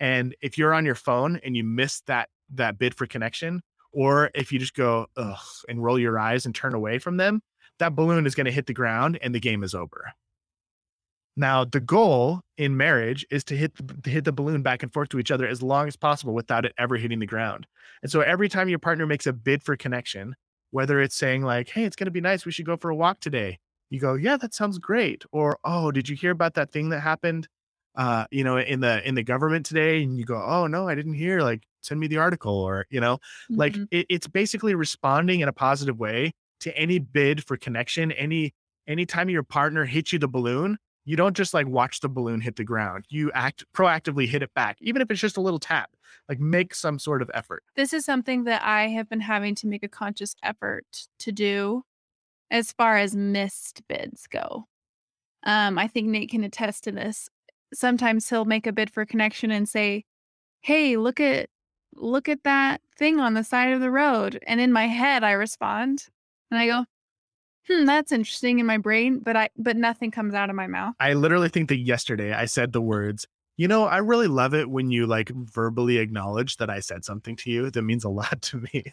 And if you're on your phone and you miss that that bid for connection, or if you just go ugh and roll your eyes and turn away from them, that balloon is going to hit the ground and the game is over. Now, the goal in marriage is to hit the, to hit the balloon back and forth to each other as long as possible without it ever hitting the ground. And so every time your partner makes a bid for connection, whether it's saying like, "Hey, it's going to be nice, we should go for a walk today." You go, "Yeah, that sounds great." Or, "Oh, did you hear about that thing that happened uh, you know, in the in the government today?" And you go, "Oh, no, I didn't hear. Like, send me the article." Or, you know, like Mhm. it, it's basically responding in a positive way to any bid for connection any anytime your partner hits you the balloon you don't just like watch the balloon hit the ground you act proactively hit it back even if it's just a little tap like make some sort of effort this is something that I have been having to make a conscious effort to do as far as missed bids go. Um, I think Nate can attest to this. Sometimes he'll make a bid for connection and say, Hey, look at look at that thing on the side of the road. And in my head I respond and I go, Hmm, that's interesting in my brain, but I but nothing comes out of my mouth. i literally think that yesterday i said the words you know i really love it when you like verbally acknowledge that i said something to you that means a lot to me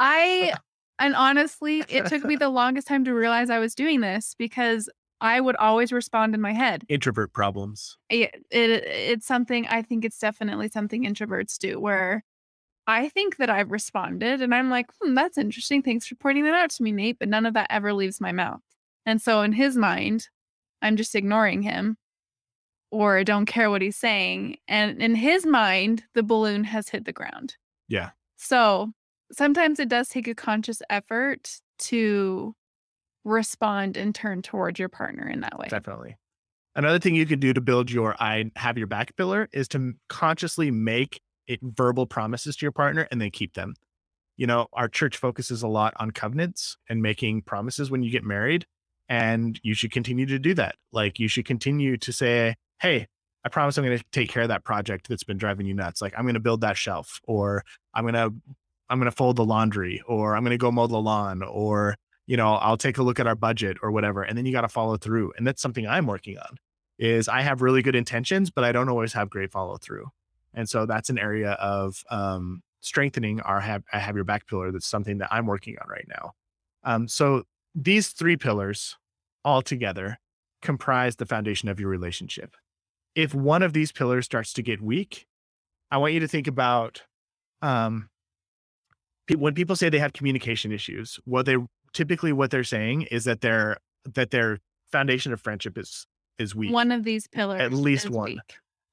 I and honestly, it took me the longest time to realize I was doing this because I would always respond in my head. introvert problems It, it it's something I think it's definitely something introverts do where I think that I've responded and I'm like, hmm, that's interesting. Thanks for pointing that out to me, Nate. But none of that ever leaves my mouth. And so in his mind, I'm just ignoring him or don't care what he's saying. And in his mind, the balloon has hit the ground. yeah So sometimes it does take a conscious effort to respond and turn towards your partner in that way. definitely. Another thing you can do to build your i have your back pillar is to consciously make it verbal promises to your partner and then keep them. You know our church focuses a lot on covenants and making promises when you get married and you should continue to do that. Like you should continue to say hey i promise i'm going to take care of that project that's been driving you nuts. Like i'm going to build that shelf or i'm going to i'm going to fold the laundry or i'm going to go mow the lawn or you know i'll take a look at our budget or whatever and then you got to follow through and that's something i'm working on is i have really good intentions but i don't always have great follow through and so that's an area of um, strengthening our have, I have your back pillar. That's something that I'm working on right now. Um, so these three pillars all together comprise the foundation of your relationship. If one of these pillars starts to get weak, I want you to think about um, when people say they have communication issues. What they typically what they're saying is that their that their foundation of friendship is is weak. One of these pillars, at least one. weak.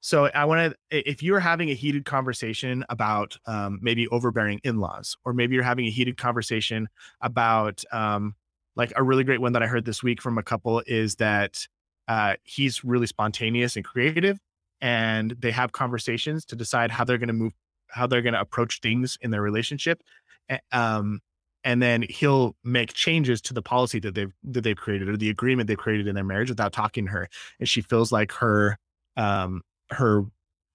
So I want to, if you're having a heated conversation about um, maybe overbearing in-laws, or maybe you're having a heated conversation about um, like a really great one that I heard this week from a couple is that uh, he's really spontaneous and creative, and they have conversations to decide how they're going to move, how they're going to approach things in their relationship. Um, and then he'll make changes to the policy that they've that they've created or the agreement they've created in their marriage without talking to her, and she feels like her um, her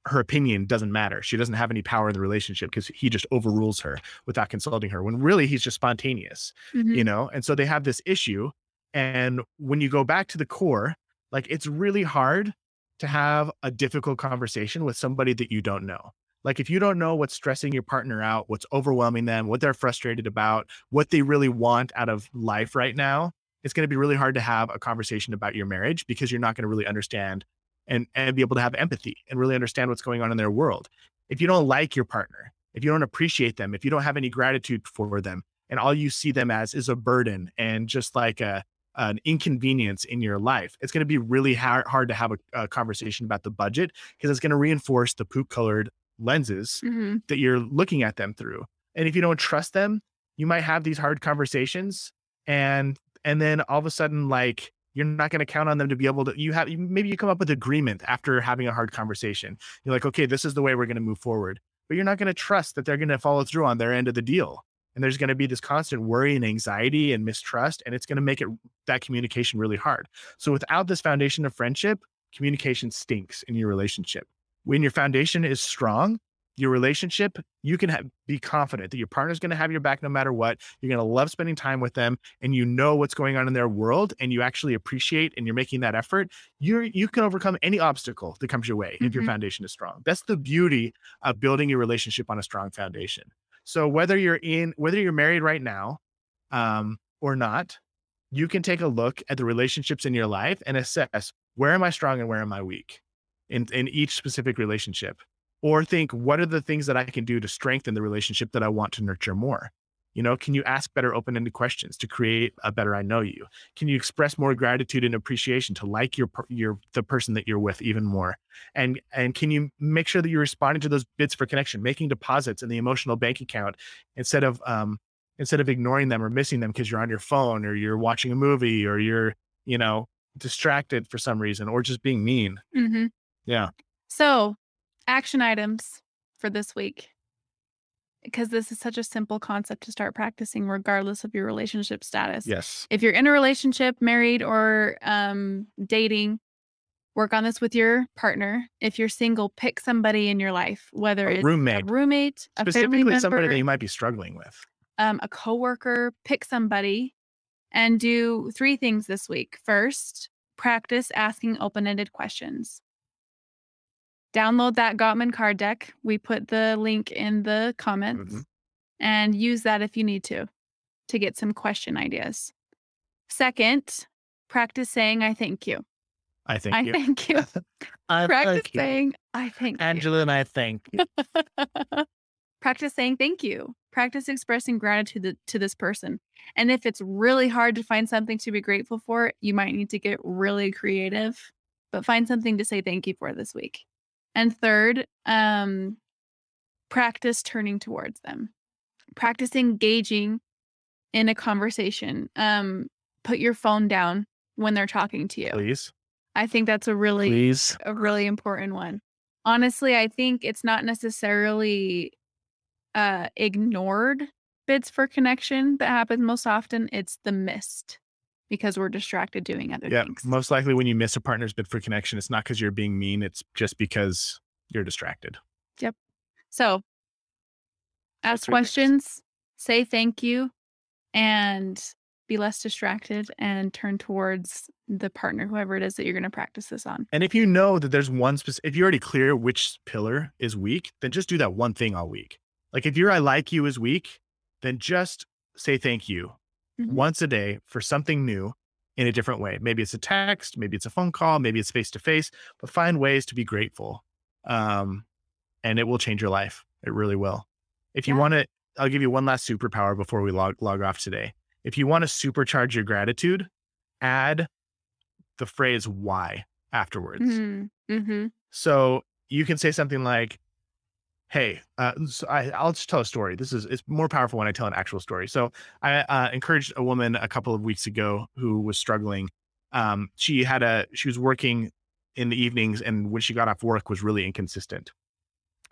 her opinion doesn't matter. She doesn't have any power in the relationship because he just overrules her without consulting her. When really he's just spontaneous Mhm. you know and so they have this issue and when you go back to the core like it's really hard to have a difficult conversation with somebody that you don't know like if you don't know what's stressing your partner out what's overwhelming them what they're frustrated about what they really want out of life right now it's going to be really hard to have a conversation about your marriage because you're not going to really understand and and be able to have empathy and really understand what's going on in their world. If you don't like your partner if you don't appreciate them if you don't have any gratitude for them and all you see them as is a burden and just like a an inconvenience in your life, it's going to be really hard, hard to have a, a conversation about the budget because it's going to reinforce the poop colored lenses Mhm. that you're looking at them through. And if you don't trust them, you might have these hard conversations and and then all of a sudden like you're not going to count on them to be able to you have maybe you come up with agreement after having a hard conversation. You're like, "Okay, this is the way we're going to move forward." But you're not going to trust that they're going to follow through on their end of the deal. And there's going to be this constant worry and anxiety and mistrust and it's going to make it that communication really hard. So without this foundation of friendship, communication stinks in your relationship. When your foundation is strong, your relationship, you can have, be confident that your partner's going to have your back no matter what. You're going to love spending time with them, and you know what's going on in their world, and you actually appreciate, and you're making that effort. You you can overcome any obstacle that comes your way if your Mhm. foundation is strong. That's the beauty of building your relationship on a strong foundation. So whether you're in whether you're married right now, um, or not, you can take a look at the relationships in your life and assess where am I strong and where am I weak in, in each specific relationship. Or think, what are the things that I can do to strengthen the relationship that I want to nurture more? You know, can you ask better open ended questions to create a better I know you? Can you express more gratitude and appreciation to like your your the person that you're with even more? And and can you make sure that you're responding to those bids for connection, making deposits in the emotional bank account instead of um instead of ignoring them or missing them because you're on your phone or you're watching a movie or you're you know distracted for some reason or just being mean. Mhm. Yeah. So, action items for this week. Because this is such a simple concept to start practicing, regardless of your relationship status. Yes. If you're in a relationship, married, or um, dating, work on this with your partner. If you're single, pick somebody in your life, whether A it's roommate. a roommate, a family Specifically member, somebody that you might be struggling with. um, a coworker, pick somebody and do three things this week. First, practice asking open ended questions. Download that Gottman card deck. We put the link in the comments Mhm. and use that if you need to to get some question ideas. Second, practice saying, I thank you. I thank I you. thank you. I practice saying, I thank you. Angela and I thank you. practice saying thank you practice expressing gratitude to this person and if it's really hard to find something to be grateful for you might need to get really creative but find something to say thank you for this week and third um practice turning towards them practice engaging in a conversation um put your phone down when they're talking to you Please. i think that's a really Please. a really important one. Honestly, I think it's not necessarily uh ignored bids for connection that happens most often. It's the missed because we're distracted doing other Yeah. things. Most likely when you miss a partner's bid for connection, it's not because you're being mean, it's just because you're distracted. Yep. So ask questions, say thank you, and be less distracted and turn towards the partner, whoever it is that you're going to practice this on. And if you know that there's one specific, if you're already clear which pillar is weak, then just do that one thing all week. Like if your I like you is weak, then just say thank you Mhm. once a day for something new in a different way. Maybe it's a text, maybe it's a phone call, maybe it's face to face, but find ways to be grateful. Um, and it will change your life. It really will. If you Yeah. want to, I'll give you one last superpower before we log, log off today. If you want to supercharge your gratitude, add the phrase why afterwards. Mm-hmm. Mm-hmm. So you can say something like, "Hey, uh, so I, I'll just tell a story. This is it's more powerful when I tell an actual story." So I uh, encouraged a woman a couple of weeks ago who was struggling. Um, she had a she was working in the evenings, and when she got off work, was really inconsistent.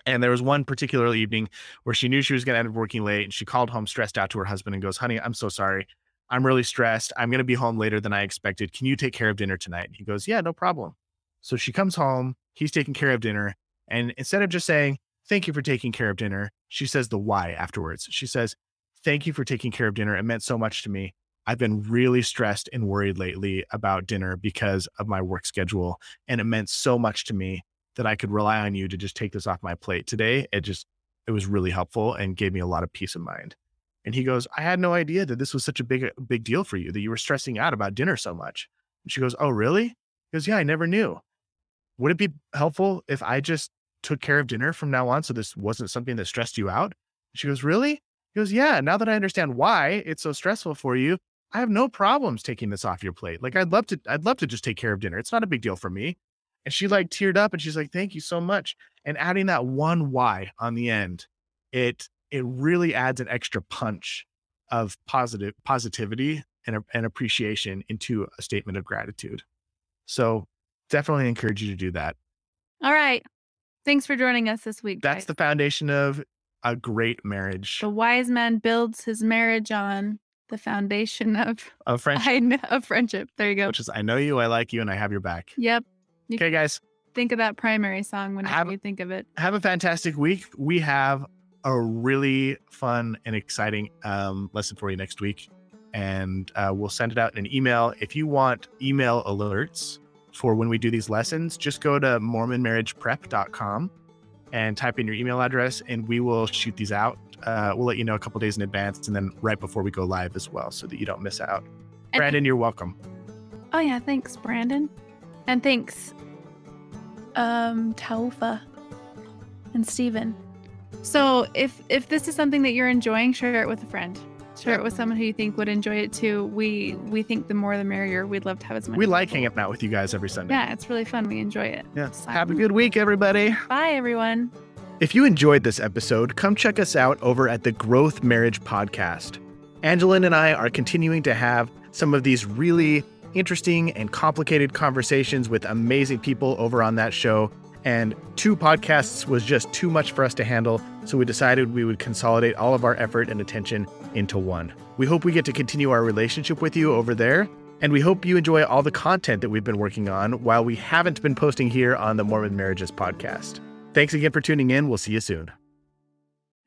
And there was one particular evening where she knew she was going to end up working late, and she called home stressed out to her husband and goes, "Honey, I'm so sorry. I'm really stressed. I'm going to be home later than I expected. Can you take care of dinner tonight?" He goes, "Yeah, no problem." So she comes home, he's taking care of dinner. And instead of just saying, Thank you for taking care of dinner, she says the why afterwards. She says, Thank you for taking care of dinner. It meant so much to me. I've been really stressed and worried lately about dinner because of my work schedule. And it meant so much to me that I could rely on you to just take this off my plate today. It just, it was really helpful and gave me a lot of peace of mind. And he goes, I had no idea that this was such a big, uh, big deal for you, that you were stressing out about dinner so much. And she goes, Oh, really? He goes, Yeah, I never knew. Would it be helpful if I just took care of dinner from now on so this wasn't something that stressed you out? She goes, Really? He goes, Yeah, now that I understand why it's so stressful for you, I have no problems taking this off your plate. Like I'd love to, I'd love to just take care of dinner. It's not a big deal for me. And she like teared up and she's like, Thank you so much. And adding that one why on the end, it it really adds an extra punch of positive positivity and, and appreciation into a statement of gratitude. So definitely encourage you to do that. All right. Thanks for joining us this week. That's guys. the foundation of a great marriage, the wise man builds his marriage on the foundation of a friendship, I know, of friendship. There you go. which is I know you, I like you, and I have your back. Yep. You Okay, guys, think of that primary song whenever Have- you think of it. have a fantastic week. We have a really fun and exciting um, lesson for you next week, and uh, we'll send it out in an email. If you want email alerts for when we do these lessons, just go to MormonMarriagePrep.com and type in your email address, and we will shoot these out. Uh, we'll let you know a couple days in advance, and then right before we go live as well, so that you don't miss out. And- Brandon, you're welcome. Oh yeah, thanks, Brandon. And thanks, um, Taufa and Steven. So if if this is something that you're enjoying, share it with a friend. Share it with someone who you think would enjoy it too. We we think the more the merrier. We'd love to have as much. We like hanging out with you guys every Sunday. Yeah, it's really fun. We enjoy it. Yeah. So- Have a good week, everybody. Bye, everyone. If you enjoyed this episode, come check us out over at the Growth Marriage Podcast. Angelin and I are continuing to have some of these really interesting and complicated conversations with amazing people over on that show. And two podcasts was just too much for us to handle, so we decided we would consolidate all of our effort and attention into one. We hope we get to continue our relationship with you over there, and we hope you enjoy all the content that we've been working on while we haven't been posting here on the Mormon Marriages podcast. Thanks again for tuning in. We'll see you soon.